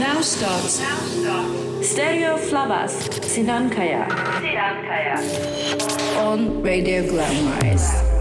Now starts Stereo Flavas Sinankaya. On Radio Glamrise.